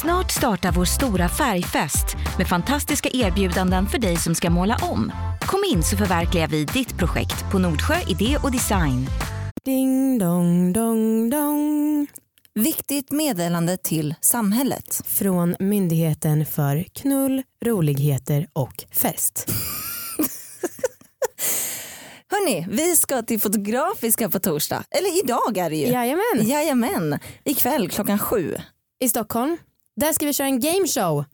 Snart startar vår stora färgfest med fantastiska erbjudanden för dig som ska måla om. Kom in så förverkligar vi ditt projekt på Nordsjö Idé och Design. Ding dong dong dong. Viktigt meddelande till samhället. Från Myndigheten för knull, roligheter och fest. Hörni, vi ska till Fotografiska på torsdag. Eller idag är det ju. Jajamän. Jajamän. Ikväll klockan sju. I Stockholm. Där ska vi köra en gameshow.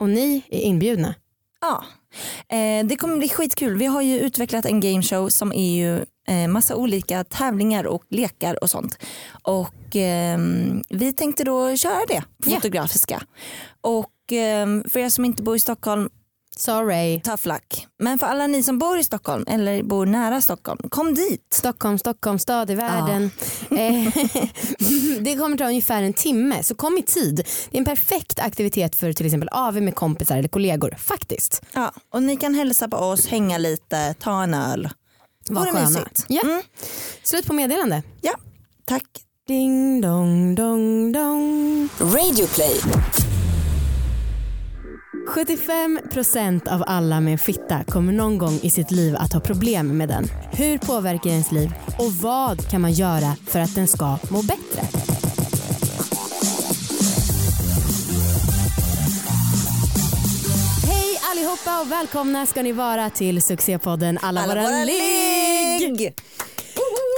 Och ni är inbjudna. Ja, eh, det kommer bli skitkul. Vi har ju utvecklat en gameshow som är ju eh, massa olika tävlingar och lekar och sånt. Och eh, vi tänkte då köra det på Ja. Fotografiska. Och eh, för er som inte bor i Stockholm, Sorry. tough luck. Men för alla ni som bor i Stockholm eller bor nära Stockholm, kom dit. Stockholm, Stockholm, stad i världen. Eh, det kommer ta ungefär en timme så kom i tid. Det är en perfekt aktivitet för till exempel AV med kompisar eller kollegor. Faktiskt. Ja, och ni kan hälsa på oss, hänga lite, ta en öl. Var Vore mysigt. Ja. Mm. Slut på meddelande. Ja, tack. Ding dong dong dong. Radioplay. 75% av alla med fitta kommer någon gång i sitt liv att ha problem med den. Hur påverkar ens liv och vad kan man göra för att den ska må bättre? Hej allihopa och välkomna ska ni vara till succépodden Alla, Alla våra, ligg.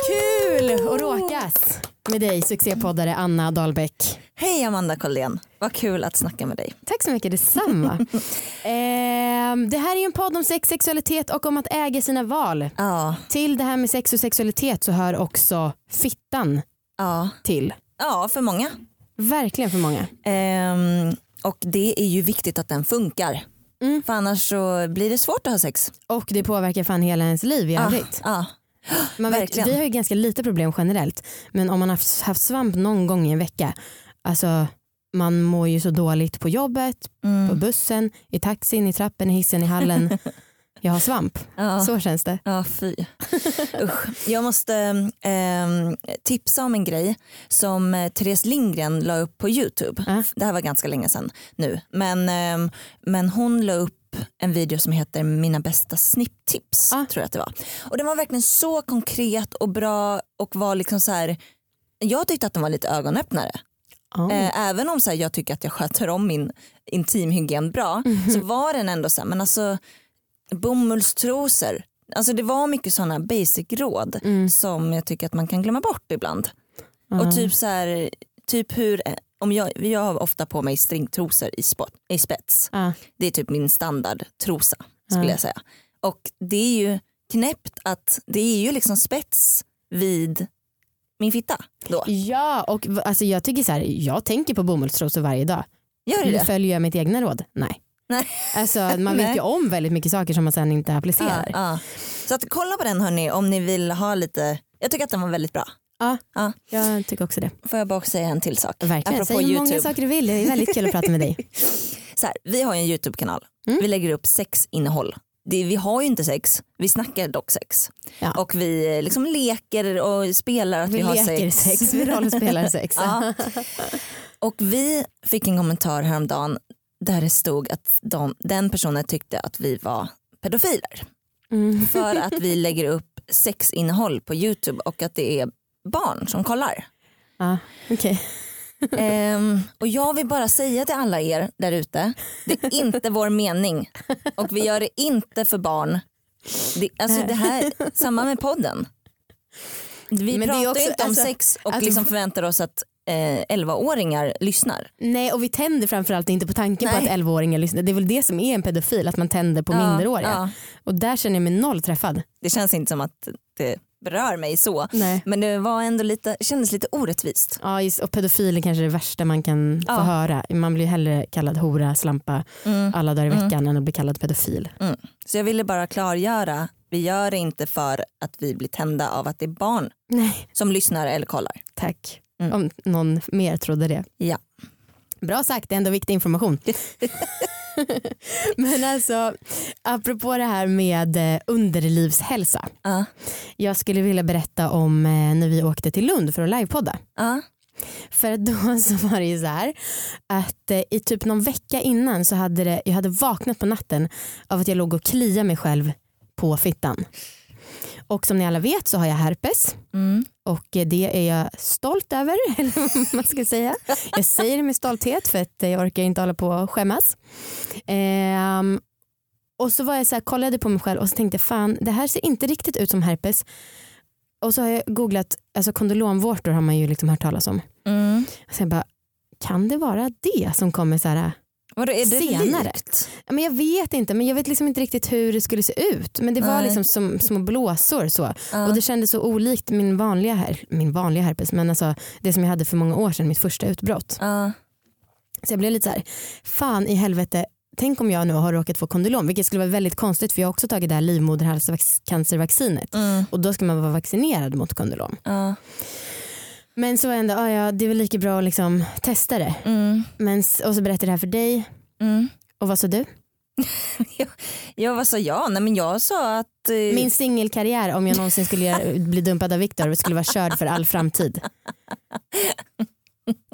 Kul att råkas med dig succépoddare Anna Dahlbäck. Hej Amanda Collén, vad kul att snacka med dig. Tack så mycket, detsamma. Ehm, det här är ju en podd om sex, sexualitet och om att äga sina val. Ja, Till det här med sex och sexualitet så hör också fittan ja, till. ja för många. Verkligen för många. Ehm, och det är ju viktigt att den funkar. Mm. För annars så blir det svårt att ha sex. Och det påverkar fan hela ens liv i övrigt. Ja, Man vet, vi har ju ganska lite problem generellt. Men om man har haft- svamp någon gång i en vecka. Alltså man mår ju så dåligt på jobbet, på mm. bussen, i taxin, i trappen, i hissen, i hallen. Jag har svamp. ja. Så känns det. Ja fy. Usch. Jag måste ehm, tipsa om en grej som eh, Therese Lindgren la upp på Youtube. Ja. Det här var ganska länge sedan nu. Men, ehm, men hon la upp en video som heter Mina bästa snipptips. Ja. Tror jag att det var. Och den var verkligen så konkret och bra och var liksom så här. Jag tyckte att den var lite ögonöppnare. Ja. Eh, även om så här, jag tycker att jag sköter om min intimhygien bra så var den ändå så här, men alltså bomullstrosor. Alltså det var mycket sådana basic råd Mm. som jag tycker att man kan glömma bort ibland. Ja. Och typ så här, typ hur, om jag, jag har ofta på mig stringtrosor i, spot, i spets. Ja. Det är typ min standardtrosa skulle Ja. jag säga. Och det är ju knäppt att det är ju liksom spets vid min fitta då. Ja och alltså jag tycker så här, jag tänker på bomullstrosor varje dag. Gör det det? Följer jag mitt egna råd? Nej. Nej. Alltså, man vet ju om väldigt mycket saker som man sen inte applicerar. Ja, ja. Så att kolla på den hörni om ni vill ha lite, jag tycker att den var väldigt bra. Ja, Ja. jag tycker också det. Får jag bara också säga en till sak? Verkligen. Säg hur många YouTube. saker du vill, det är väldigt kul att prata med dig. Så här, vi har ju en YouTube-kanal, Mm. vi lägger upp sexinnehåll. Det, vi har ju inte sex, vi snackar dock sex. Ja. Och vi eh, liksom leker och spelar att vi, Vi har leker sex, vi rollspelar sex. Ja. Och vi fick en kommentar häromdagen där det stod att de, den personen tyckte att vi var pedofiler. Mm. För att vi lägger upp sexinnehåll på YouTube och att det är barn som kollar. Ja, okej. Ehm, och jag vill bara säga till alla er där ute, det är inte vår mening och vi gör det inte för barn. Det, alltså det här, samma med podden. Vi Men pratar också- ju inte om alltså, sex och att- liksom förväntar oss att eh, 11-åringar lyssnar. Nej och vi tänder framförallt inte på tanken på Nej. att 11-åringar lyssnar. Det är väl det som är en pedofil, att man tänder på Ja, minderåriga. ja. Och där känner jag mig noll träffad. Det känns inte som att det berör mig så. Nej. Men det var ändå lite, kändes lite orättvist. Ja, just, och pedofil är kanske det värsta man kan Ja. få höra. Man blir hellre kallad hora, slampa Mm. alla dagar i Mm. veckan än att bli kallad pedofil. Så jag ville bara klargöra, vi gör det inte för att vi blir tända av att det är barn Nej, som lyssnar eller kollar. tack. Mm. Om någon mer trodde det. Ja. Bra sagt, det är ändå viktig information. Men alltså, apropå det här med eh, underlivshälsa. Ja. Jag skulle vilja berätta om eh, när vi åkte till Lund för att livepodda. Ja. För då så var det ju så här att eh, i typ någon vecka innan så hade det, jag hade vaknat på natten av att jag låg och kliade mig själv på fittan. Och som ni alla vet så har jag herpes Mm. och det är jag stolt över. Eller vad man ska säga. Jag säger det med stolthet för att jag orkar inte hålla på och skämmas. Ehm, och så var jag så här, kollade på mig själv och så tänkte fan det här ser inte riktigt ut som herpes. Och så har jag googlat, alltså kondylomvårtor har man ju liksom hört talas om. Mm. Så jag bara, kan det vara det som kommer så här? Vadå, är det Senare. likt? Men jag vet inte men jag vet liksom inte riktigt hur det skulle se ut. Men det var Nej. liksom som små blåsor så. Ja. Och det kändes så olikt min vanliga, her- min vanliga herpes men alltså det som jag hade för många år sedan, mitt första utbrott. Ja. Så jag blev lite så här, fan i helvete Tänk om jag nu har råkat få kondylom, vilket skulle vara väldigt konstigt för jag har också tagit det här livmoderhalscancervaccinet Mm. och då ska man vara vaccinerad mot kondylom. Ja. Men så ändå, ah, ja, det är väl lika bra att liksom testa det. Mm. Men, och så berättade jag det här för dig Mm. och vad sa du? Ja vad sa jag? Nej men jag sa att eh, Min singelkarriär om jag någonsin skulle bli dumpad av Viktor skulle vara körd för all framtid.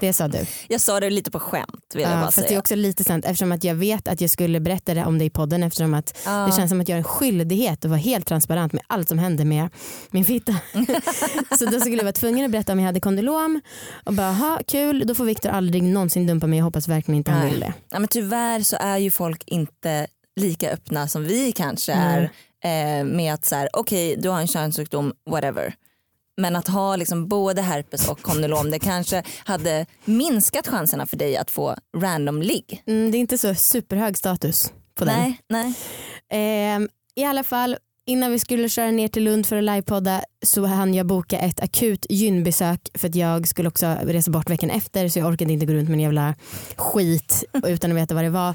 Det sa du. jag sa det lite på skämt vill jag Ja, bara fast det är säga. också lite sant eftersom att jag vet att jag skulle berätta det om det i podden eftersom att Ja. det känns som att jag har en skyldighet att vara helt transparent med allt som händer med min fitta. så då skulle jag vara tvungen att berätta om jag hade kondylom och bara ha kul då får Viktor aldrig någonsin dumpa mig jag hoppas verkligen inte han vill det. Ja, men tyvärr så är ju folk inte lika öppna som vi kanske Mm. är eh, med att så här, okej du har en könssjukdom, whatever. Men att ha liksom både herpes och kondylom det kanske hade minskat chanserna för dig att få random ligg. Mm, det är inte så superhög status på den. Nej, nej. Ehm, I alla fall innan vi skulle köra ner till Lund för att livepodda så hann jag boka ett akut gynbesök för att jag skulle också resa bort veckan efter så jag orkade inte gå runt med en jävla skit utan att veta vad det var.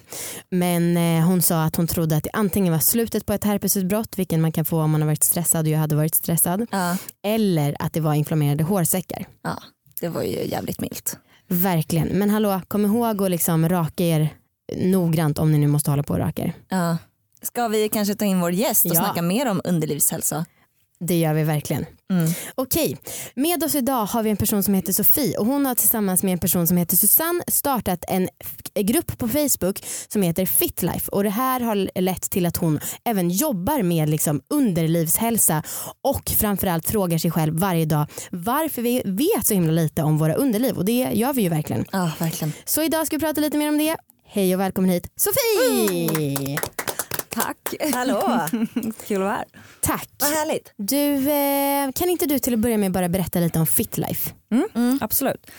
Men eh, hon sa att hon trodde att det antingen var slutet på ett herpesutbrott vilken man kan få om man har varit stressad och jag hade varit stressad Ja, eller att det var inflammerade hårsäckar. ja, det var ju jävligt milt. Verkligen men hallå kom ihåg att liksom raka er noggrant om ni nu måste hålla på och raka er. Ja. Ska vi kanske ta in vår gäst och Ja. snacka mer om underlivshälsa? Det gör vi verkligen. Mm. Okej, med oss idag har vi en person som heter Sofie och hon har tillsammans med en person som heter Susanne startat en grupp på Facebook som heter Fitlife och det här har lett till att hon även jobbar med liksom underlivshälsa och framförallt frågar sig själv varje dag varför vi vet så himla lite om våra underliv och det gör vi ju verkligen. Ja, verkligen. Så idag ska vi prata lite mer om det. Hej och välkommen hit Sofie! Tack. Hallå, Kul att vara här. Tack. vad härligt. Du, eh, kan inte du till att börja med bara berätta lite om Fitlife? Mm. Absolut.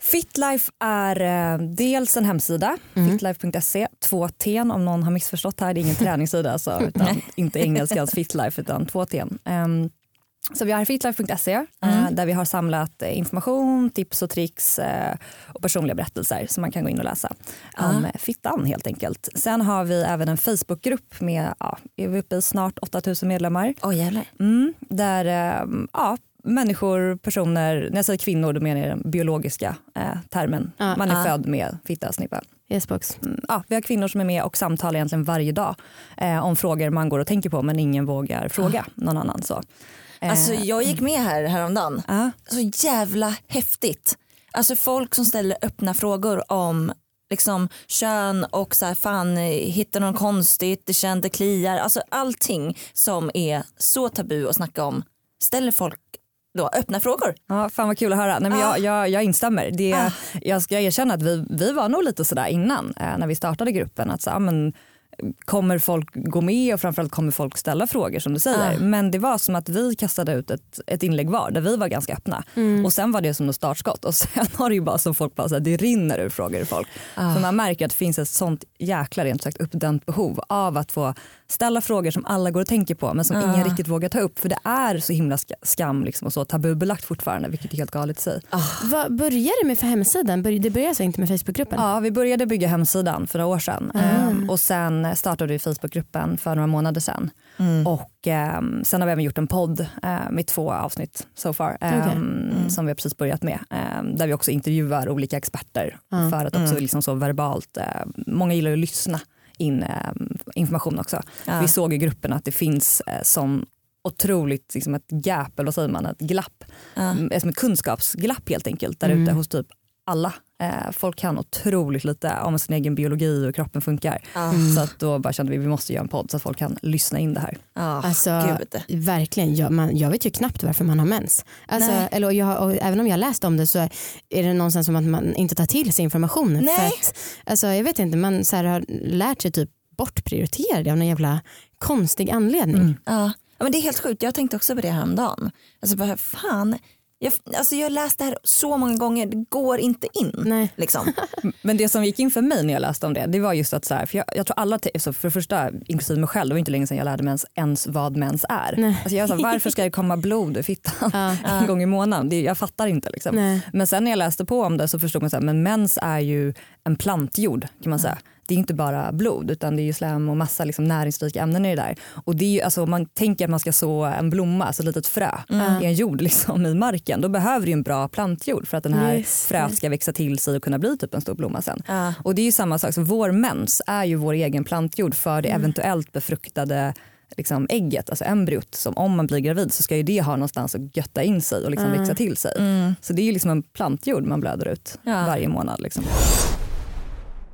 Fitlife är eh, dels en hemsida, fitlife.se, två t om någon har missförstått här. Det är ingen träningssida alltså, utan inte engelskans fitlife utan två t um, så vi har fitlife.se eh, där vi har samlat eh, information, tips och tricks eh, och personliga berättelser som man kan gå in och läsa om eh, fittan helt enkelt. Sen har vi även en Facebookgrupp med, ja, är vi uppe i snart 8000 medlemmar. Jävlar. Mm, där ja, människor, personer, när jag säger kvinnor då menar jag den biologiska eh, termen. Ja, Man är ja. född med fitta, snippa. Yes box. Mm, ja, vi har kvinnor som är med och samtalar egentligen varje dag eh, om frågor man går och tänker på men ingen vågar fråga någon annan. Så. Eh, Alltså jag gick med här häromdagen. ja. Så jävla häftigt. Alltså folk som ställer öppna frågor om liksom kön och så här, fan hittar någon konstigt, det känns det kliar. Alltså allting som är så tabu att snacka om ställer folk då öppna frågor. Ja, fan vad kul att höra. Nej, men Ah. jag, jag, jag instämmer. Det, Ah. Jag ska erkänna att vi, vi var nog lite sådär innan eh, när vi startade gruppen. Att så, ja, men, kommer folk gå med och framförallt kommer folk ställa frågor som du säger. Ah. Men det var som att vi kastade ut ett, ett inlägg var där vi var ganska öppna. Och sen var det som ett startskott och sen har det ju bara som folk bara så här, det rinner ur frågor ur folk. För man märker att det finns ett sånt jäkla rent sagt uppdämt behov av att få ställa frågor som alla går och tänker på men som ingen riktigt vågar ta upp. För det är så himla ska- skam liksom och så tabubelagt fortfarande vilket är helt galet i sig. Vad började det med för hemsidan? Det började alltså inte med Facebookgruppen? Ja, vi började bygga hemsidan för några år sedan Ehm, och sen startade vi Facebookgruppen för några månader sedan. Och ehm, sen har vi även gjort en podd eh, med två avsnitt so far ehm, Okej. som vi har precis börjat med. ehm, där vi också intervjuar olika experter Ja. för att också liksom så verbalt, eh, många gillar att lyssna in eh, information också. Ja. Vi såg i gruppen att det finns eh, sån otroligt liksom ett gap, eller vad säger man, ett glapp. Ja. Mm, Som ett kunskapsglapp helt enkelt där ute hos typ alla. Eh, folk kan otroligt lite om sin egen biologi och hur kroppen funkar. Ja. Så att då bara kände vi vi måste göra en podd så att folk kan lyssna in det här. Ja, Alltså, gud. verkligen, jag, man, jag vet ju knappt varför man har mens. Alltså, Nej. eller, jag, och även om jag läst om det så är det någonstans som att man inte tar till sig informationen. Nej. För att, alltså, jag vet inte, man så här, har lärt sig typ bortprioritera det av någon jävla konstig anledning. Ja. ja men det är helt sjukt, jag tänkte också på det häromdagen. Alltså bara, fan, jag, alltså jag har läst det här så många gånger, det går inte in. Nej. Liksom. Men det som gick in för mig när jag läste om det, det var just att så här, för jag, jag tror alla, så för det första inklusive mig själv, det var inte länge sedan jag lärde mig ens, ens vad mens är. Nej. Alltså jag här, varför ska det komma blod ur fittan en gång i månaden? Det, jag fattar inte. Liksom. Men sen när jag läste på om det så förstod man att mens är ju en plantjord kan man säga. Det är inte bara blod utan det är ju slem och massa liksom näringsrika ämnen i det där. Och det är ju, alltså, om man tänker att man ska så en blomma, alltså ett litet frö i en jord liksom, i marken, då behöver du en bra plantjord för att den här det. fröet ska växa till sig och kunna bli typ en stor blomma sen. Ja. Och det är ju samma sak, så vår mens är ju vår egen plantjord för det eventuellt befruktade liksom, ägget, alltså embryot. Som om man blir gravid så ska ju det ha någonstans att götta in sig och liksom växa till sig. Så det är ju liksom en plantjord man blöder ut Ja. varje månad. Liksom.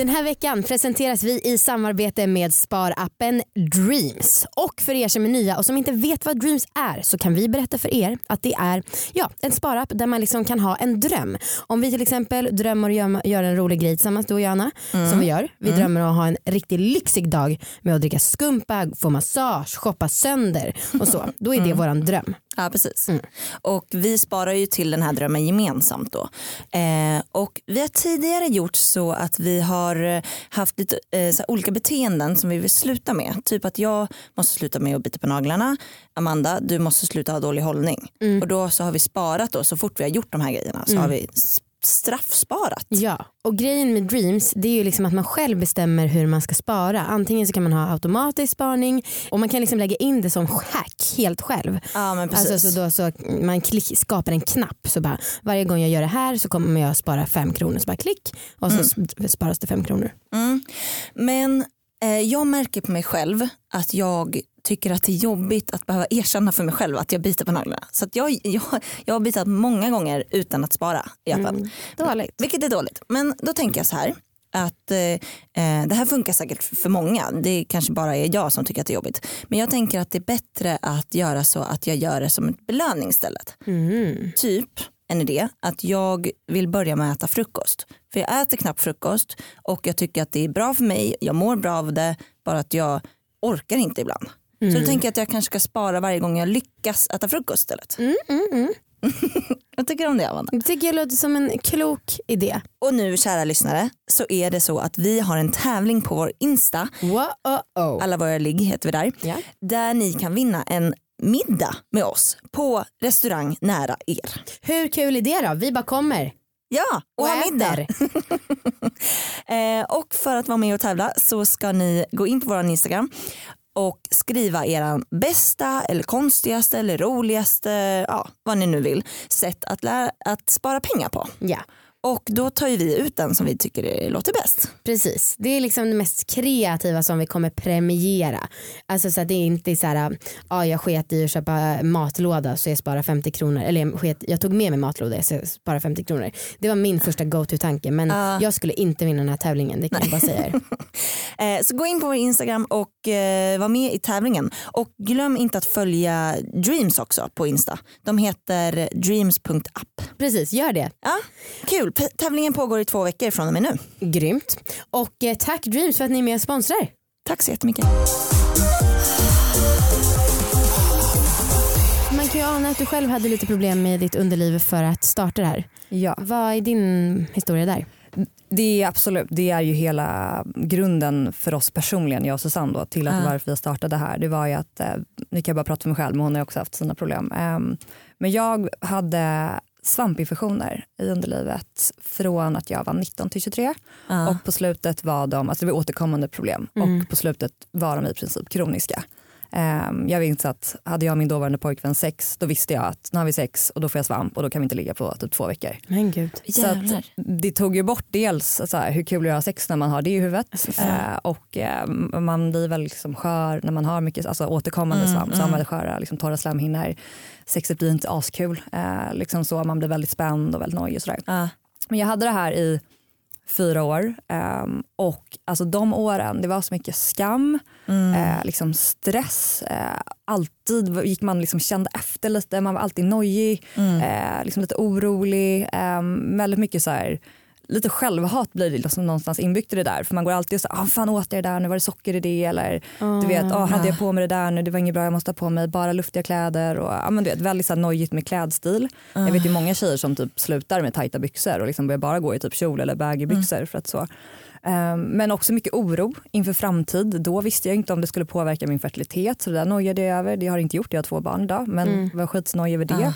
Den här veckan presenteras vi i samarbete med sparappen Dreams. Och för er som är nya och som inte vet vad Dreams är så kan vi berätta för er att det är ja, en sparapp där man liksom kan ha en dröm. Om vi till exempel drömmer och gör, gör en rolig grej tillsammans du och jag Anna, som vi gör. Vi drömmer om att ha en riktigt lyxig dag med att dricka skumpa, få massage, shoppa sönder och så. Då är det våran dröm. Ja precis. Och vi sparar ju till den här drömmen gemensamt då. Eh, och vi har tidigare gjort så att vi har eh, haft lite eh, olika beteenden som vi vill sluta med. Typ att jag måste sluta med att bita på naglarna. Amanda du måste sluta ha dålig hållning. Och då så har vi sparat då så fort vi har gjort de här grejerna så har vi straffsparat. Ja, och grejen med Dreams det är ju liksom att man själv bestämmer hur man ska spara. Antingen så kan man ha automatisk sparning och man kan liksom lägga in det som hack helt själv. Ja men precis. Alltså så då så man klick, skapar en knapp så bara varje gång jag gör det här så kommer jag spara fem kronor så bara klick och så sp- sparas det fem kronor. Mm. Men eh, jag märker på mig själv att jag tycker att det är jobbigt att behöva erkänna för mig själv att jag biter på naglarna. Så att jag, jag, jag har bitat många gånger utan att spara i appen. Dåligt. Vilket är dåligt. Men då tänker jag så här att eh, eh, det här funkar säkert för många. Det kanske bara är jag som tycker att det är jobbigt. Men jag tänker att det är bättre att göra så att jag gör det som ett belöning istället. Mm. Typ en idé att jag vill börja med att äta frukost. För jag äter knappt frukost och jag tycker att det är bra för mig. Jag mår bra av det. Bara att jag orkar inte ibland. Så då tänker jag att jag kanske ska spara varje gång jag lyckas äta frukost istället. Mm, mm, mm. Vad tycker du om det Amanda? Det tycker jag låter som en klok idé. Och nu kära lyssnare så är det så att vi har en tävling på vår Insta. Wow. Alla våra ligg heter vi där. Ja. Där ni kan vinna en middag med oss på restaurang nära er. Hur kul är det då? Vi bara kommer Ja, och och ha middag. Eh, och för att vara med och tävla så ska ni gå in på vår Instagram och skriva era bästa eller konstigaste eller roligaste, ja, vad ni nu vill, sätt att, lära, att spara pengar på. Ja. Och då tar ju vi ut den som vi tycker låter bäst. Precis, det är liksom det mest kreativa som vi kommer premiera. Alltså så att det är inte så här, ja jag sket i att köpa matlåda så jag sparar 50 kronor. Eller jag, sket, jag tog med mig matlåda så jag sparar 50 kronor. Det var min första go-to tanke men jag skulle inte vinna den här tävlingen, det kan jag bara säga er. Eh, så gå in på vår Instagram och eh, var med i tävlingen. Och glöm inte att följa Dreams också på Insta. De heter dreams.app. Precis, gör det. Ja, kul. Tävlingen pågår i två veckor från och med nu. Grymt. Och eh, tack Dreams för att ni är med och sponsrar. Tack så jättemycket. Man kan ju ana att du själv hade lite problem med ditt underliv för att starta det här. Ja. Vad är din historia där? Det är absolut, det är ju hela grunden för oss personligen, jag och Susanne då, till att Ja. varför vi startade det här. Det var ju att, eh, nu kan jag bara prata för mig själv men hon har också haft sina problem. Ehm, men jag hade svampinfektioner i underlivet från att jag var 19 till 23 Ja. och på slutet var de, alltså det var återkommande problem och på slutet var de i princip kroniska. Um, jag vet att hade jag min dåvarande pojkvän sex då visste jag att nu har vi sex och då får jag svamp och då kan vi inte ligga på typ två veckor. Men gud. Så att det tog ju bort dels så här, hur kul det är att ha sex när man har det i huvudet uh, och uh, man blir väl liksom skör när man har mycket alltså, återkommande mm, svamp. Så mm. har man sköra liksom, torra slemhinnor. Sexet blir inte askul. Uh, liksom så, man blir väldigt spänd och väldigt nojig och sådär. Uh. Men jag hade det här i fyra år. Um, och alltså de åren, det var så mycket skam, mm. eh, liksom stress. Eh, alltid gick man liksom kände efter lite, man var alltid nojig, mm. eh, liksom lite orolig. Um, väldigt mycket så här, lite självhat blir liksom någonstans inbyggt i det där. För man går alltid och säger, ah, fan åt jag det där, nu var det socker i det. Eller oh, du vet, ah, hade jag på mig det där nu, det var inget bra, jag måste ha på mig bara luftiga kläder. Och, ah, men du vet, väldigt så här, nojigt med klädstil. Uh. Jag vet ju många tjejer som typ slutar med tajta byxor och liksom börjar bara gå i typ kjol eller baggybyxor. Mm. För att så. Um, men också mycket oro inför framtid. Då visste jag inte om det skulle påverka min fertilitet så det där nojade jag över. Det har inte gjort, jag har två barn idag men mm. var skitsnojig över det.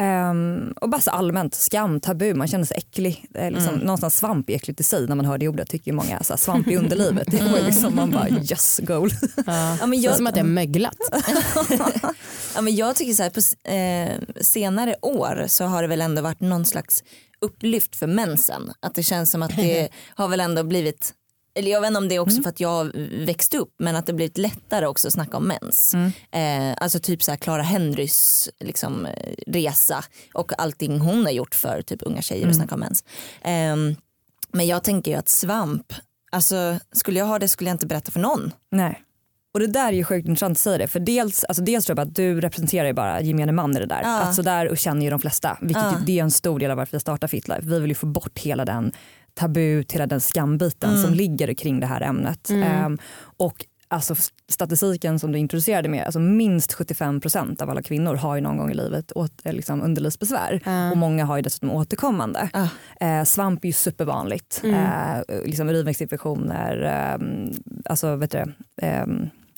Um, och bara så allmänt skam, tabu, man känner sig äcklig. Eh, liksom, mm. Någonstans svamp är äckligt i sig när man hör det ordet tycker många. Så här, svamp i underlivet, det var liksom, man bara yes goal. Ja. ja men jag, som att det är möglat. ja, men jag tycker så här, på eh, senare år så har det väl ändå varit någon slags upplyft för mensen. Att det känns som att det har väl ändå blivit eller jag vet inte om det är också mm. för att jag växte upp men att det blivit lättare också att snacka om mens. Mm. Eh, alltså typ så här Clara Henrys liksom, resa och allting hon har gjort för typ unga tjejer mm. att snacka om mens. Eh, men jag tänker ju att svamp, alltså skulle jag ha det skulle jag inte berätta för någon. Nej. Och det där är ju sjukt intressant att säga det för dels, alltså dels tror jag att du representerar ju bara gemene man i det där. Ja. Att så där känner ju de flesta vilket ja. det är en stor del av varför vi startar Fitlife. Vi vill ju få bort hela den tabu till den skambiten mm. som ligger kring det här ämnet. Mm. Um, och alltså statistiken som du introducerade med, alltså minst 75% av alla kvinnor har ju någon gång i livet eh, liksom underlivsbesvär uh. och många har ju dessutom återkommande. Uh. Eh, svamp är ju supervanligt, mm. eh, liksom urinvägsinfektioner, eh, alltså vet du, eh,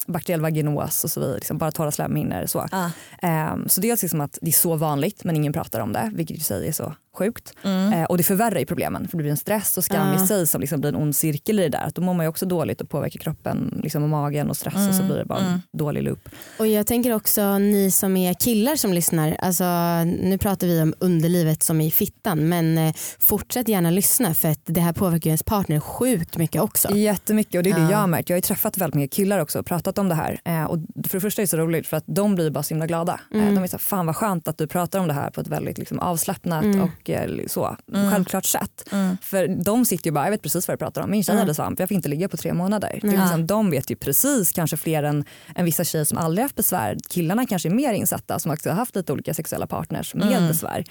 bakteriell vaginos och så vidare, liksom bara torra slemhinnor. Så. Uh. Så dels liksom att det är så vanligt men ingen pratar om det vilket i sig är så sjukt. Mm. Eh, och det förvärrar ju problemen för det blir en stress och skam uh. i sig som liksom blir en ond cirkel i det där. Att då mår man ju också dåligt och påverkar kroppen liksom, och magen och stress mm. och så mm. blir det bara en mm. dålig loop. Och jag tänker också ni som är killar som lyssnar, alltså, nu pratar vi om underlivet som i fittan men eh, fortsätt gärna lyssna för att det här påverkar ens partner sjukt mycket också. Jättemycket och det är det jag har märkt. Jag har ju träffat väldigt mycket killar också och pratat om det här. Eh, och för det första är det så roligt för att de blir bara så himla glada. Eh, mm. de är så fan vad skönt att du pratar om det här på ett väldigt liksom, avslappnat mm. och Eh, så, mm. självklart sätt. Mm. För de sitter ju bara, jag vet precis vad du pratar om, min tjej mm. hade svamp, jag fick inte ligga på tre månader. Det liksom, de vet ju precis, kanske fler än, än vissa tjejer som aldrig haft besvär. Killarna kanske är mer insatta som också har haft lite olika sexuella partners med mm. besvär.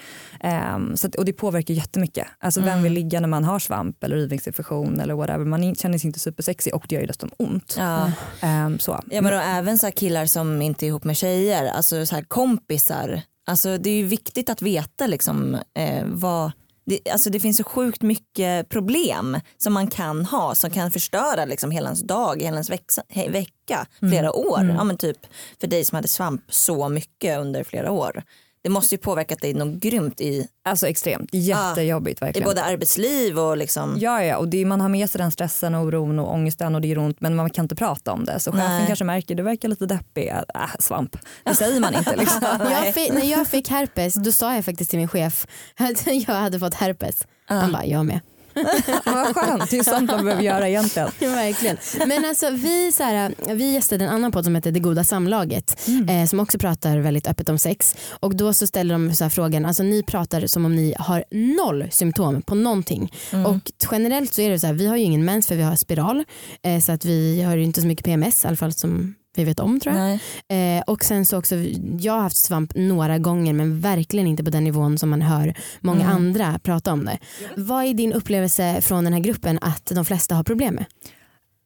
Um, så att, och det påverkar jättemycket. Alltså vem vill mm. ligga när man har svamp eller urinvägsinfektion eller whatever. Man känner sig inte supersexig och det gör ju dessutom ont. Ja. Um, så. Ja, men och även så killar som inte är ihop med tjejer, alltså så kompisar Alltså det är ju viktigt att veta liksom, eh, vad, det, alltså det finns så sjukt mycket problem som man kan ha som kan förstöra liksom hela ens dag, hela ens vexa, he, vecka, flera mm. år. Mm. Ja, men typ för dig som hade svamp så mycket under flera år det måste ju påverkat dig något grymt i Alltså extremt, jättejobbigt ja, verkligen. I både arbetsliv och liksom. Ja, ja och det, man har med sig den stressen och oron och ångesten och det gör ont men man kan inte prata om det. Så chefen Nej. kanske märker du verkar lite deppig, äh, svamp. Det säger man inte. Liksom. jag fick, när jag fick herpes då sa jag faktiskt till min chef att jag hade fått herpes. Uh. Han bara, jag med. Vad skönt, det är sånt man behöver göra egentligen. Ja, verkligen. Men alltså, vi, så här, vi gästade en annan podd som heter Det goda samlaget mm. eh, som också pratar väldigt öppet om sex och då så ställer de så här frågan, alltså ni pratar som om ni har noll symptom på någonting mm. och generellt så är det så här, vi har ju ingen mens för vi har spiral eh, så att vi har inte så mycket PMS i alla fall som vi vet om tror jag. Eh, och sen så också, jag har haft svamp några gånger men verkligen inte på den nivån som man hör många mm. andra prata om det. Vad är din upplevelse från den här gruppen att de flesta har problem med?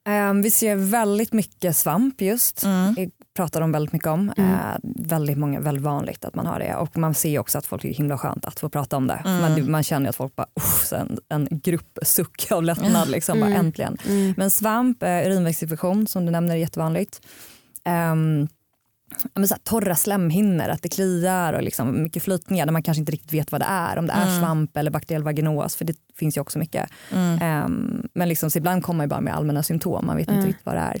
Um, vi ser väldigt mycket svamp just. Mm. Det pratar de väldigt mycket om. Mm. Uh, väldigt många, väldigt vanligt att man har det. Och man ser också att folk är himla skönt att få prata om det. Mm. Man, man känner att folk bara, en, en gruppsuck av lättnad. Liksom, bara, mm. äntligen. Mm. Men svamp, uh, urinvägsinfektion som du nämner är jättevanligt um, men så här, torra slemhinnor, att det kliar och liksom mycket flytningar där man kanske inte riktigt vet vad det är. Om det är mm. svamp eller bakteriell vaginos för det finns ju också mycket. Mm. Um, men liksom, så ibland kommer man bara med allmänna symptom, man vet mm. inte riktigt vad det är.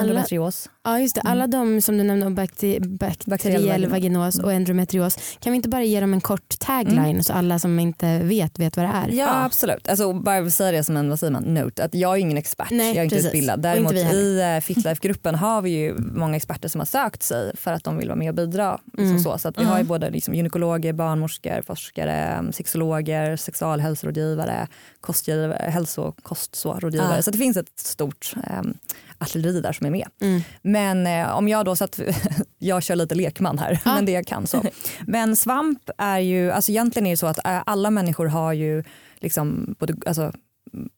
Endometrios. Ja just det, alla de som du nämnde om bakter bakteriell Bakteriell vaginos och endometrios. Kan vi inte bara ge dem en kort tagline så alla som inte vet vet vad det är? Ja, Ja. absolut. Alltså, bara säga det som en vad säger man, note, att jag är ingen expert, Nej, jag är inte precis. utbildad. Däremot inte vi heller. i uh, Fitlife-gruppen har vi ju många experter som har sökt sig för att de vill vara med och bidra. Liksom Mm. så. så att vi har ju både liksom, gynekologer, barnmorskor, forskare, sexologer, sexualhälsorådgivare, kostgivare, hälso och kostrådgivare. Ja. Så det finns ett stort um, artilleri där som är med. Mm. Men eh, om jag då så att jag kör lite lekman här, Ja. men det jag kan så. Men svamp är ju, alltså egentligen är det så att eh, alla människor har ju liksom både, alltså,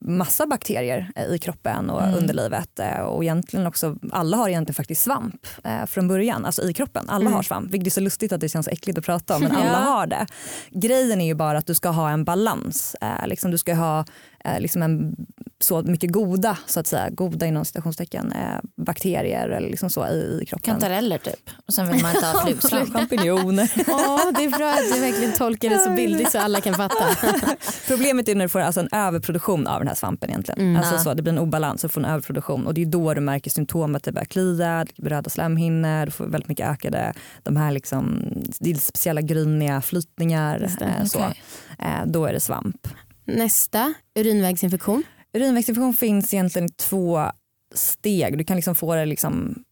massa bakterier eh, i kroppen och Mm. underlivet eh, och egentligen också, alla har egentligen faktiskt svamp eh, från början, alltså i kroppen. Alla Mm. har svamp, vilket är så lustigt att det känns äckligt att prata om men alla Ja. har det. Grejen är ju bara att du ska ha en balans, eh, liksom du ska ha eh, liksom en, så mycket goda, så att säga, goda inom citationstecken, eh, bakterier eller liksom så i, i kroppen. Kantareller typ. Och sen vill man inte ha flugsvamp. Champinjoner. Ja, det är bra att du verkligen tolkar det så bildligt så alla kan fatta. Problemet är när du får alltså en överproduktion av den här svampen egentligen. Mm. Alltså så, det blir en obalans och får en överproduktion och det är då du märker symptomet. Det börjar klia, det blir röda slemhinnor, du får väldigt mycket ökade, de här liksom, det är speciella gryniga flytningar. Det, eh, så. okej. Eh, då är det svamp. Nästa, urinvägsinfektion. Urinvägsinfektion finns egentligen i två steg. Du kan liksom få det liksom,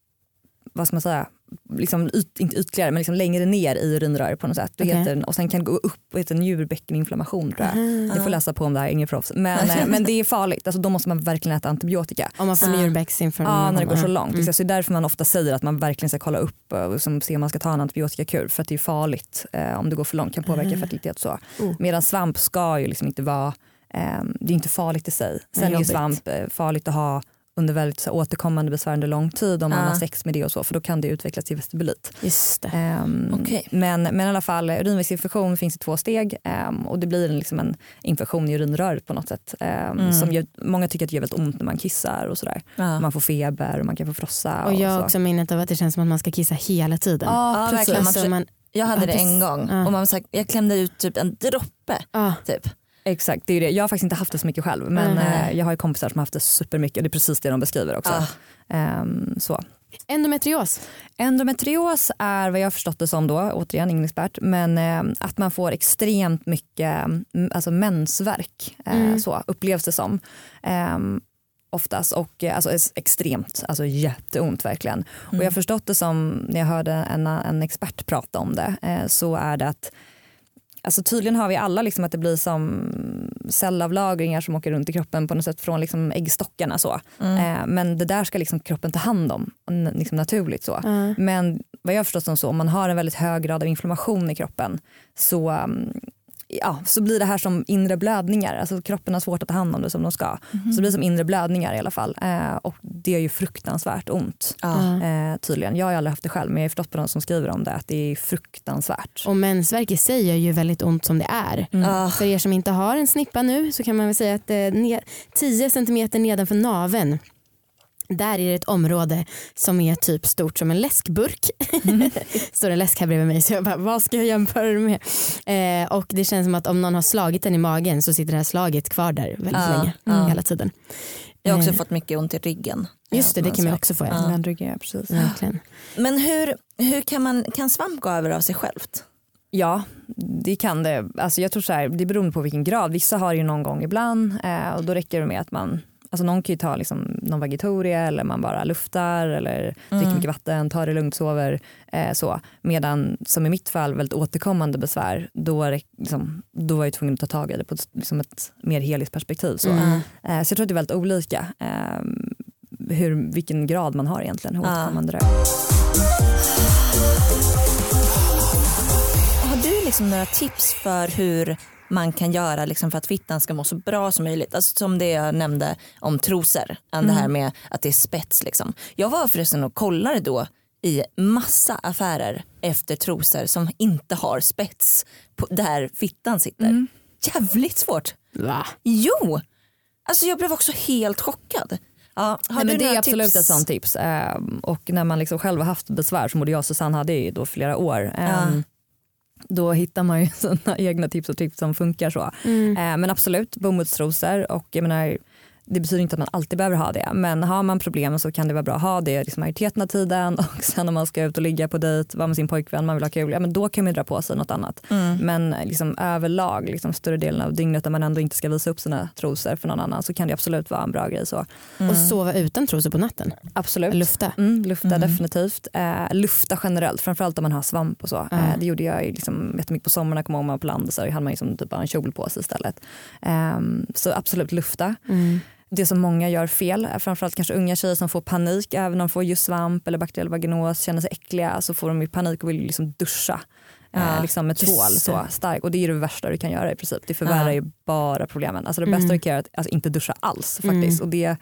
vad ska man säga, liksom yt, inte ytligare men liksom längre ner i urinröret på något sätt. Okej. heter, och sen kan det gå upp och heter njurbäckeninflammation tror jag. Mhm. Ni får läsa på om det här, ingen proffs. Men, eh, men det är farligt, alltså, då måste man verkligen äta antibiotika. Om man får Ah. njurbäcksinflammation. Ja, när det går så långt. Mm. Så det är därför man ofta säger att man verkligen ska kolla upp och liksom se om man ska ta en antibiotikakur för att det är farligt eh, om det går för långt, kan påverka Mm. fertilitet så. Oh. Medan svamp ska ju liksom inte vara, eh, det är inte farligt i sig. Sen är ju svamp eh, farligt att ha under väldigt så, här, återkommande besvär under lång tid om man har sex med det och så för då kan det utvecklas till vestibulit. Just det. Ehm, Okej. men, men i alla fall urinvägsinfektion finns i två steg ehm, och det blir en, liksom en infektion i urinröret på något sätt. ehm, Mm. som gör, många tycker att det gör väldigt ont när man kissar och sådär. Ja. Man får feber och man kan få frossa. Och jag har så. också minnet av att det känns som att man ska kissa hela tiden. Ja, Ja, precis. Alltså, man, Jag hade det en gång och man så här, jag klämde ut typ en droppe. Typ. Exakt, det är det. jag har faktiskt inte haft det så mycket själv men eh, jag har ju kompisar som har haft det supermycket och det är precis det de beskriver också. Ah. Ehm, så. Endometrios. Endometrios är vad jag har förstått det som då, återigen ingen expert, men eh, att man får extremt mycket mm, alltså mensvärk eh, Mm. så upplevs det som. Eh, oftast och eh, alltså extremt, alltså jätteont verkligen. Och jag har förstått det som när jag hörde en, en expert prata om det eh, så är det att Alltså tydligen har vi alla liksom att det blir som cellavlagringar som åker runt i kroppen på något sätt från liksom äggstockarna. Så. Eh, men det där ska liksom kroppen ta hand om liksom naturligt. så. Ja. Men vad jag har förstått som så, om man har en väldigt hög grad av inflammation i kroppen så, um, ja, så blir det här som inre blödningar. Alltså kroppen har svårt att ta hand om det som de ska. Så det blir som inre blödningar i alla fall. Eh, och det är ju fruktansvärt ont. Ja. Eh, tydligen. Jag har ju aldrig haft det själv men jag har förstått på de som skriver om det att det är fruktansvärt. Och mensvärk i sig gör ju väldigt ont som det är. Ah. För er som inte har en snippa nu så kan man väl säga att eh, ne- 10 cm nedanför naveln där är det ett område som är typ stort som en läskburk. Står en läsk här bredvid mig så jag bara vad ska jag jämföra det med? Eh, och det känns som att om någon har slagit den i magen så sitter det här slaget kvar där väldigt Ja, länge. ja. Hela tiden. Jag har också Eh, fått mycket ont i ryggen. Just det, det kan man också få. Ja. Ländryggen, ja, precis. Verkligen. Men hur, hur kan, man, kan svamp gå över av sig självt? Ja, det kan det. Alltså jag tror så här, det beror på vilken grad. Vissa har det ju någon gång ibland eh, och då räcker det med att man Alltså någon kan ju ta liksom någon vagitoria eller man bara luftar eller dricker mycket vatten, tar det lugnt, sover. Eh, så. Medan som i mitt fall väldigt återkommande besvär då, liksom, då var jag tvungen att ta tag i det på ett, liksom ett mer helhetsperspektiv. Så. Mm. Eh, så jag tror att det är väldigt olika eh, hur, vilken grad man har egentligen, hur återkommande det är. Har du liksom några tips för hur man kan göra liksom för att fittan ska må så bra som möjligt? Alltså som det jag nämnde om trosor, än det här med att det är spets. Liksom. Jag var förresten och kollade då i massa affärer efter trosor som inte har spets på, där fittan sitter. Jävligt svårt. Va? Jo, alltså jag blev också helt chockad. Ja, Nej, men det är några absolut tips? ett sånt tips. Eh, och när man liksom själv har haft besvär som både jag och Susanne hade i då flera år. eh, Ja. Då hittar man ju sina egna tips och tricks som funkar så. Mm. Eh, men absolut bomullstrosor och jag menar det betyder inte att man alltid behöver ha det men har man problem så kan det vara bra att ha det liksom majoriteten av tiden och sen om man ska ut och ligga på dejt, vara med sin pojkvän, man vill ha kul, ja, men då kan man dra på sig något annat. Mm. Men liksom, överlag, liksom, större delen av dygnet där man ändå inte ska visa upp sina trosor för någon annan så kan det absolut vara en bra grej. Så. Och sova utan trosor på natten. Absolut. Lufta. Mm, lufta Mm. definitivt. Eh, lufta generellt, framförallt om man har svamp och så. Eh, det gjorde jag liksom jättemycket på sommarna, kom ihåg man på landet så hade man liksom typ bara en kjol på sig istället. Ehm, så absolut lufta. Mm. Det som många gör fel, är framförallt kanske unga tjejer som får panik även om de får just svamp eller bakteriell vaginos, känner sig äckliga så får de ju panik och vill liksom duscha. Ja, eh, liksom med tvål så stark och det är det värsta du kan göra i princip. Det förvärrar Ja. ju bara problemen. Alltså det bästa Mm. du kan göra är att alltså, inte duscha alls faktiskt. Mm. Och det,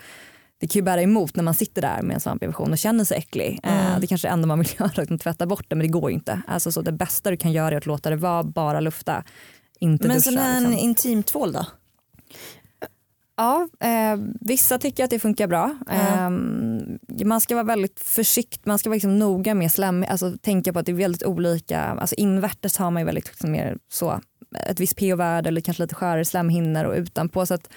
det kan ju bära emot när man sitter där med en svampinfektion och känner sig äcklig. Eh, Mm. det kanske är det enda man vill göra, att tvätta bort det men det går ju inte. Alltså, så det bästa du kan göra är att låta det vara bara lufta. Inte Men duscha. sån här liksom. intimtvål då? Ja, eh, vissa tycker att det funkar bra. Ja. Eh, man ska vara väldigt försiktig, man ska vara liksom noga med slem, alltså tänka på att det är väldigt olika. Alltså invärtes har man ju väldigt liksom mer så, ett visst pH-värde eller kanske lite skörare slemhinnor och utanpå. Så att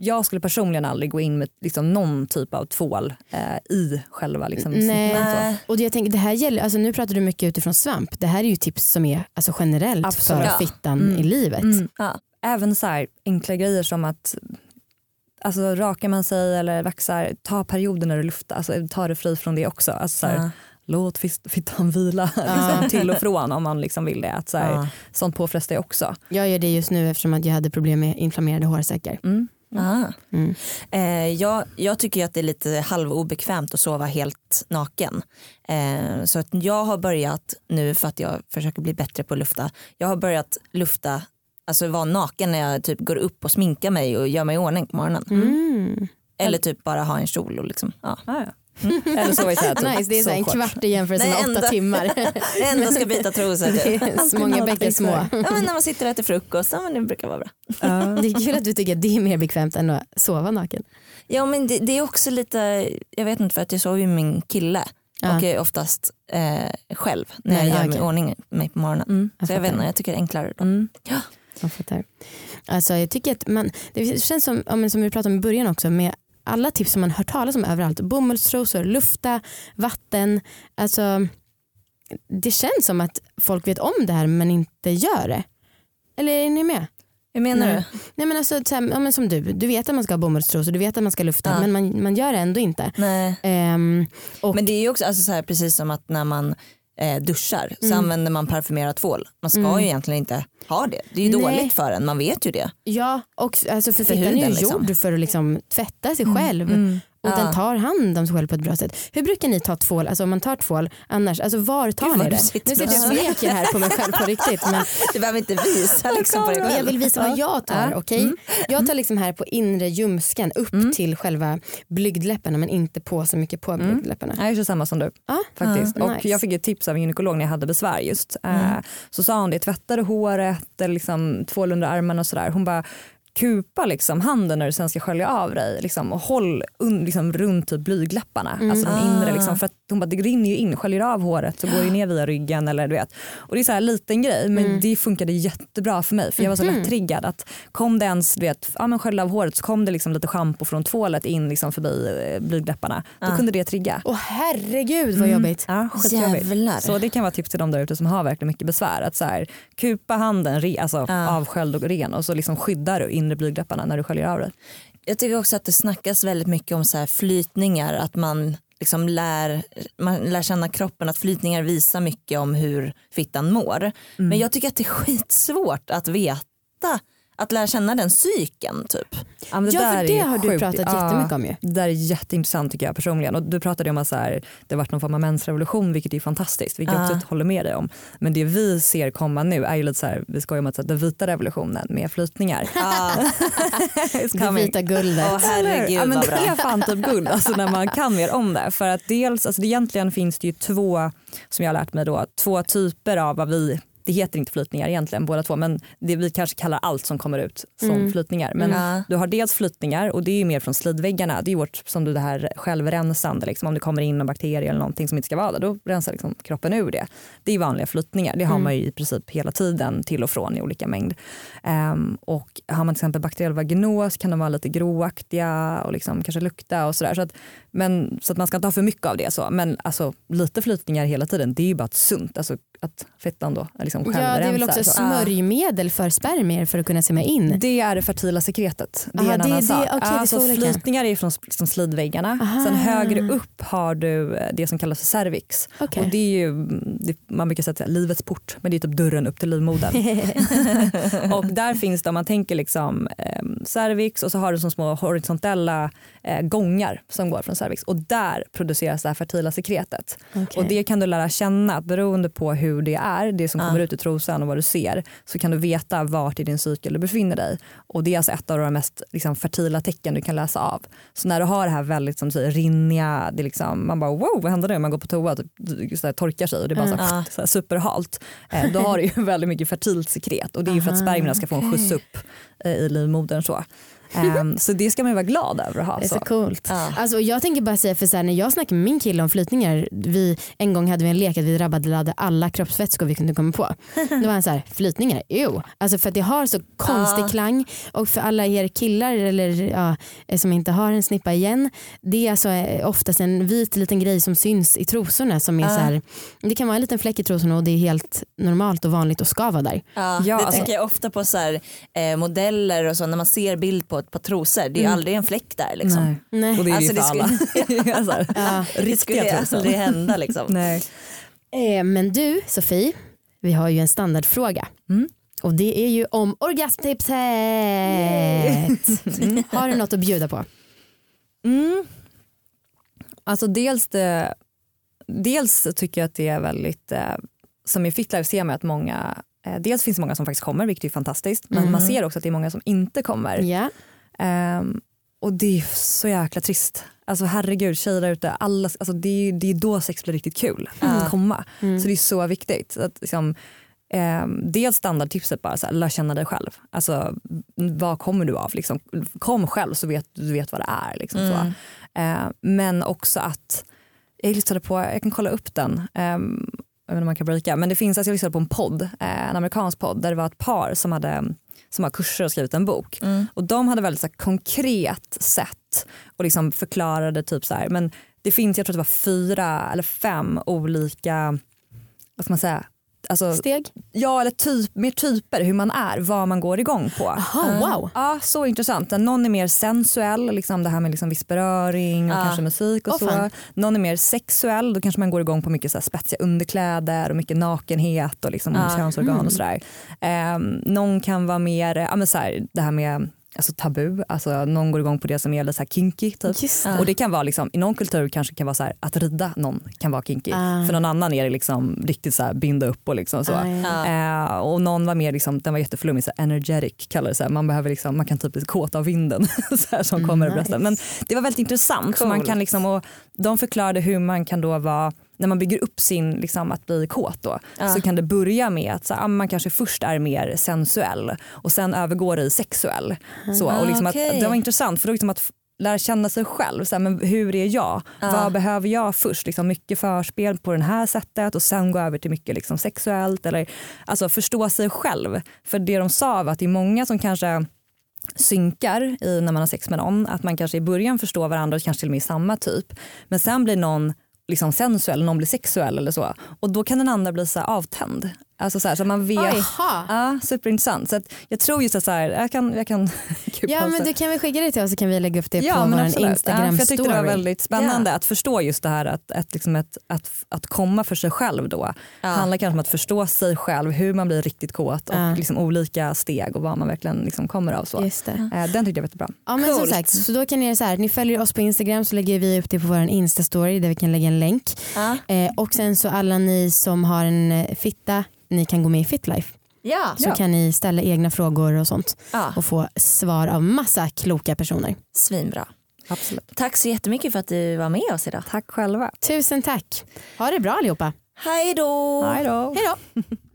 jag skulle personligen aldrig gå in med liksom någon typ av tvål eh, i själva liksom, Nej. Och det jag tänker, det här gäller, alltså nu pratar du mycket utifrån svamp. Det här är ju tips som är alltså generellt Absolut. för Ja. fittan Mm. i livet. Mm. Ja. Även så här, enkla grejer som att alltså, rakar man sig eller vaxar, ta perioder när du luftar. Alltså, ta det fri från det också. Alltså, så här, Ja. Låt fittan vila liksom, till och från om man liksom vill det. Att, så här, Ja. Sånt påfrestar ju också. Jag gör det just nu eftersom att jag hade problem med inflammerade hårsäckar. Mm. Aha. Mm. Eh, jag, jag tycker ju att det är lite halvobekvämt att sova helt naken. Eh, så att jag har börjat nu för att jag försöker bli bättre på att lufta. Jag har börjat lufta, alltså vara naken när jag typ går upp och sminkar mig och gör mig i ordning på morgonen. Mm. Eller typ bara ha en kjol och liksom, ja. Ah, ja. Eller så, är det så här, typ, Nice, det är så en kvart i jämförelse med åtta timmar. Det enda ska byta trosor. Typ. så många bäckar små. Ja, men när man sitter och äter frukost, ja, men det brukar vara bra. Det är kul att du tycker att det är mer bekvämt än att sova naken. Ja men det, det är också lite, jag vet inte för att jag sover ju med min kille Ja. och jag är oftast eh, själv när Nej, jag gör ja, mig i ordning mig på morgonen. Mm. Jag Så jag vet fattar. inte, jag tycker det är enklare då. Mm. Jag fattar. Alltså, jag tycker att man, det känns som, ja, men som vi pratade om i början också med alla tips som man hört talas om överallt. Bomullstrosor, lufta, vatten. Alltså, det känns som att folk vet om det här men inte gör det. Eller är ni med? Hur menar Nej. du? Nej, men alltså, så här, ja, men som du, du vet att man ska ha bomullstrosor, du vet att man ska lufta Ja. men man, man gör det ändå inte. Nej. Och, Men det är ju också alltså så här, precis som att när man duschar så Mm. använder man parfymerat tvål. Man ska Mm. ju egentligen inte ha det. Det är ju Nej. dåligt för en, man vet ju det. ja, och alltså, för, För fittan är ju liksom. gjord för att liksom, tvätta sig själv. Mm. Och Ja. den tar hand om sig själv på ett bra sätt. Hur brukar ni ta tvål, alltså om man tar tvål annars, alltså var tar ni det? sitter Nu sitter jag och leker här på mig själv på riktigt. Men, Du behöver inte visa liksom på dig men jag själv. vill visa vad jag tar. Ja. okej? Mm. Jag tar liksom här på inre ljumsken upp till själva blygdläpparna men inte på så mycket på blygdläpparna. Jag gör samma som du. Ja. faktiskt. Ah, och nice. Jag fick ett tips av en gynekolog när jag hade besvär just. Eh, så sa hon det, tvättar du håret eller liksom tvål under armarna och sådär. Hon bara kupa liksom handen när du sen ska skölja av dig liksom, och håll un, liksom, runt typ blygdläpparna. Alltså de inre, Ah. liksom, för att hon bara, det rinner ju in, sköljer av håret så går det ner via ryggen. Eller, du vet. Och det är så här en liten grej men det funkade jättebra för mig för jag var så lättriggad att kom det ens du vet, ja, men skölja av håret så kom det liksom lite schampo från tvålet in liksom, förbi eh, blygdläpparna. Då Ah. kunde det trigga. Åh herregud vad jobbigt. Ja, skitjobbigt. Jävlar. Så det kan vara tips till de där ute som har verkligen mycket besvär. Att så här, kupa handen re, alltså Ja. avsköljd och ren och så liksom skyddar du inre blygdläpparna när du sköljer av dig. Jag tycker också att det snackas väldigt mycket om så här flytningar, att man liksom lär, man lär känna kroppen, att flytningar visar mycket om hur fittan mår. Men jag tycker att det är skitsvårt att veta, att lära känna den psyken typ. Ja, men Ja, för det har du sjukt. pratat Ja, jättemycket om ju. Det där är jätteintressant tycker jag personligen. Och du pratade om att så här, det har varit någon form av mensrevolution vilket är fantastiskt. Vilket jag Ja. också håller med dig om. Men det vi ser komma nu är ju lite så här, vi skojar om att så här, den vita revolutionen med flytningar. It's Det vita guldet. Åh, herregud, ja, men det är fan typ guld alltså, när man kan mer om det. För att dels, alltså, det egentligen finns det ju två, som jag har lärt mig då, två typer av vad vi det heter inte flytningar egentligen båda två men det, vi kanske kallar allt som kommer ut som Mm. flytningar. Men Ja. du har dels flytningar och det är ju mer från slidväggarna. Det är ju vårt, som du det här självrensande, liksom, om det kommer in en bakterie eller någonting som inte ska vara där då rensar liksom kroppen ur det. Det är vanliga flytningar, det har Mm. man ju i princip hela tiden till och från i olika mängd. Ehm, och har man till exempel bakteriell vaginos kan de vara lite gråaktiga och liksom kanske lukta och sådär. Så att, men, så att man ska inte ha för mycket av det. Så. Men alltså, lite flytningar hela tiden det är ju bara ett sunt, alltså att fettan då liksom Ja, det är väl också så. smörjmedel för spermier för att kunna simma in. Det är det fertila sekretet. Det är Aha, en det- annan det- sak. det är alltså, olika. flytningar är från, från slidväggarna. Aha. Sen högre upp har du eh, det som kallas för cervix. Okej. Och det är ju, det, man brukar säga det livets port, men det är typ dörren upp till livmodern. och där finns det, om man tänker liksom eh, cervix och så har du som små horisontella eh, gångar som går från cervix och där produceras det här fertila sekretet. Okej. Och det kan du lära känna att beroende på hur det är, det som Ja. kommer ut ur trosan och vad du ser, så kan du veta vart i din cykel du befinner dig. Och det är alltså ett av de mest liksom, fertila tecken du kan läsa av. Så när du har det här väldigt som du säger, rinniga, det liksom, man bara wow vad händer nu? Man går på toa och typ, så torkar sig och det är bara så här, Ja. så här, superhalt. Eh, då har du ju väldigt mycket fertilt sekret och det är ju för att spermierna ska få en skjuts upp eh, i livmodern. Så. Ehm, så det ska man ju vara glad över att ha. Det är så Så. coolt. Ja. Alltså, jag tänker bara säga för så här, när jag snackar med min kille om flytningar. Vi, en gång hade vi en lek att vi drabbade alla kroppsvätskor vi kunde komma på. Då var han så här, flytningar, ew. Alltså för att det har så konstig Ja. klang och för alla er killar eller, ja, som inte har en snippa igen. Det är alltså eh, oftast en vit liten grej som syns i trosorna. Som är Ja. så här, det kan vara en liten fläck i trosorna och det är helt normalt och vanligt och ska vara där. Ja, Ja, det alltså- tänker jag ofta på så här, eh, modeller och så när man ser bild på ett par trosor. Det är ju aldrig en fläck där. Liksom. Nej. Nej. Och det är det ju Alltså, för alla. alltså, Ja. Det skulle trosor. aldrig hända. Liksom. Nej. Eh, men du Sofie, vi har ju en standardfråga. Mm. Och det är ju om orgasmtipset. Mm. Har du något att bjuda på? Mm. Alltså dels, det, dels tycker jag att det är väldigt, eh, som i Fitlife ser man att många, eh, dels finns det många som faktiskt kommer vilket är fantastiskt men Mm. man ser också att det är många som inte kommer. Ja. Ehm, och det är så jäkla trist. Alltså herregud tjejer där ute, alla, alltså det, är, det är då sex blir riktigt kul att komma. Mm. Så det är så viktigt. Så Att liksom, ehm, dels standardtipset bara, så här, lär känna dig själv. Alltså, vad kommer du av? Liksom, kom själv så vet du vet vad det är. Liksom, så. Mm. Eh, men också att, jag lyssnade på, jag kan kolla upp den, ehm, jag vet inte om man kan breaka, men det finns, alltså jag lyssnade på en podd, eh, en amerikansk podd där det var ett par som hade som har kurser och skrivit en bok. Mm. Och de hade väldigt så här, konkret sätt och liksom förklarade typ så här, men det finns, jag tror det var fyra eller fem olika, vad ska man säga, alltså, Steg? ja eller typ, mer typer hur man är, vad man går igång på. Aha, wow. Ja, så intressant. Någon är mer sensuell, liksom det här med liksom viss beröring och Ja. kanske musik och Åh, så. fan. Någon är mer sexuell, då kanske man går igång på mycket så här spetsiga underkläder och mycket nakenhet och liksom Ja. könsorgan Mm. och sådär. Ehm, någon kan vara mer, ja, men så här, det här med alltså tabu, alltså någon går igång på det som är lite så här kinky typ. Och det kan vara liksom, i någon kultur kanske kan vara så här, att rida någon kan vara kinky. Ah. För någon annan är det liksom riktigt så här, binda upp och liksom så. Ah, ja. Ja. Eh, och någon var mer liksom, den var jätteflummig, så här energetic kallades det. Man, behöver liksom, man kan typ bli kåt av vinden så här, som kommer ur nice. brösten. Men det var väldigt intressant för man kan liksom, och de förklarade hur man kan då vara när man bygger upp sin liksom, att bli kåt då, Ja. så kan det börja med att så, ah, man kanske först är mer sensuell och sen övergår i sexuell. Så, och liksom Ah, okej. att, det var intressant för då liksom att lära känna sig själv. Så här, men hur är jag? Ja. Vad behöver jag först? Liksom mycket förspel på det här sättet och sen gå över till mycket liksom sexuellt. Eller, alltså förstå sig själv. För det de sa var att det är många som kanske synkar i när man har sex med någon. Att man kanske i början förstår varandra och kanske till och med samma typ. Men sen blir någon liksom sensuell, någon blir sexuell eller så. Och då kan den andra bli så avtänd. Alltså så, här, så man vet. Jaha. Ja, superintressant. Så att jag tror just att så här, jag kan, jag kan Ja men du kan väl skicka det till oss så kan vi lägga upp det Ja, på vår. Instagram ja, för Jag tyckte story. det var väldigt spännande att förstå just det här att, att, liksom ett, att, att komma för sig själv då Ja. handlar kanske om att förstå sig själv, hur man blir riktigt kåt och Ja. liksom olika steg och vad man verkligen liksom kommer av. Så. Just det. Eh, Den tyckte jag var jättebra. Ja men som Coolt. sagt, så då kan ni göra så här, ni följer oss på Instagram så lägger vi upp det på vår Insta-story där vi kan lägga en länk. Ja. Eh, och sen så alla ni som har en eh, fitta, ni kan gå med i Fitlife. Ja. Så Ja. kan ni ställa egna frågor och sånt ja, och få svar av massa kloka personer. svinbra. Absolut. Tack så jättemycket för att du var med oss idag. Tack själva. Tusen tack. Ha det bra allihopa. Hej då! Hej då. Hej då.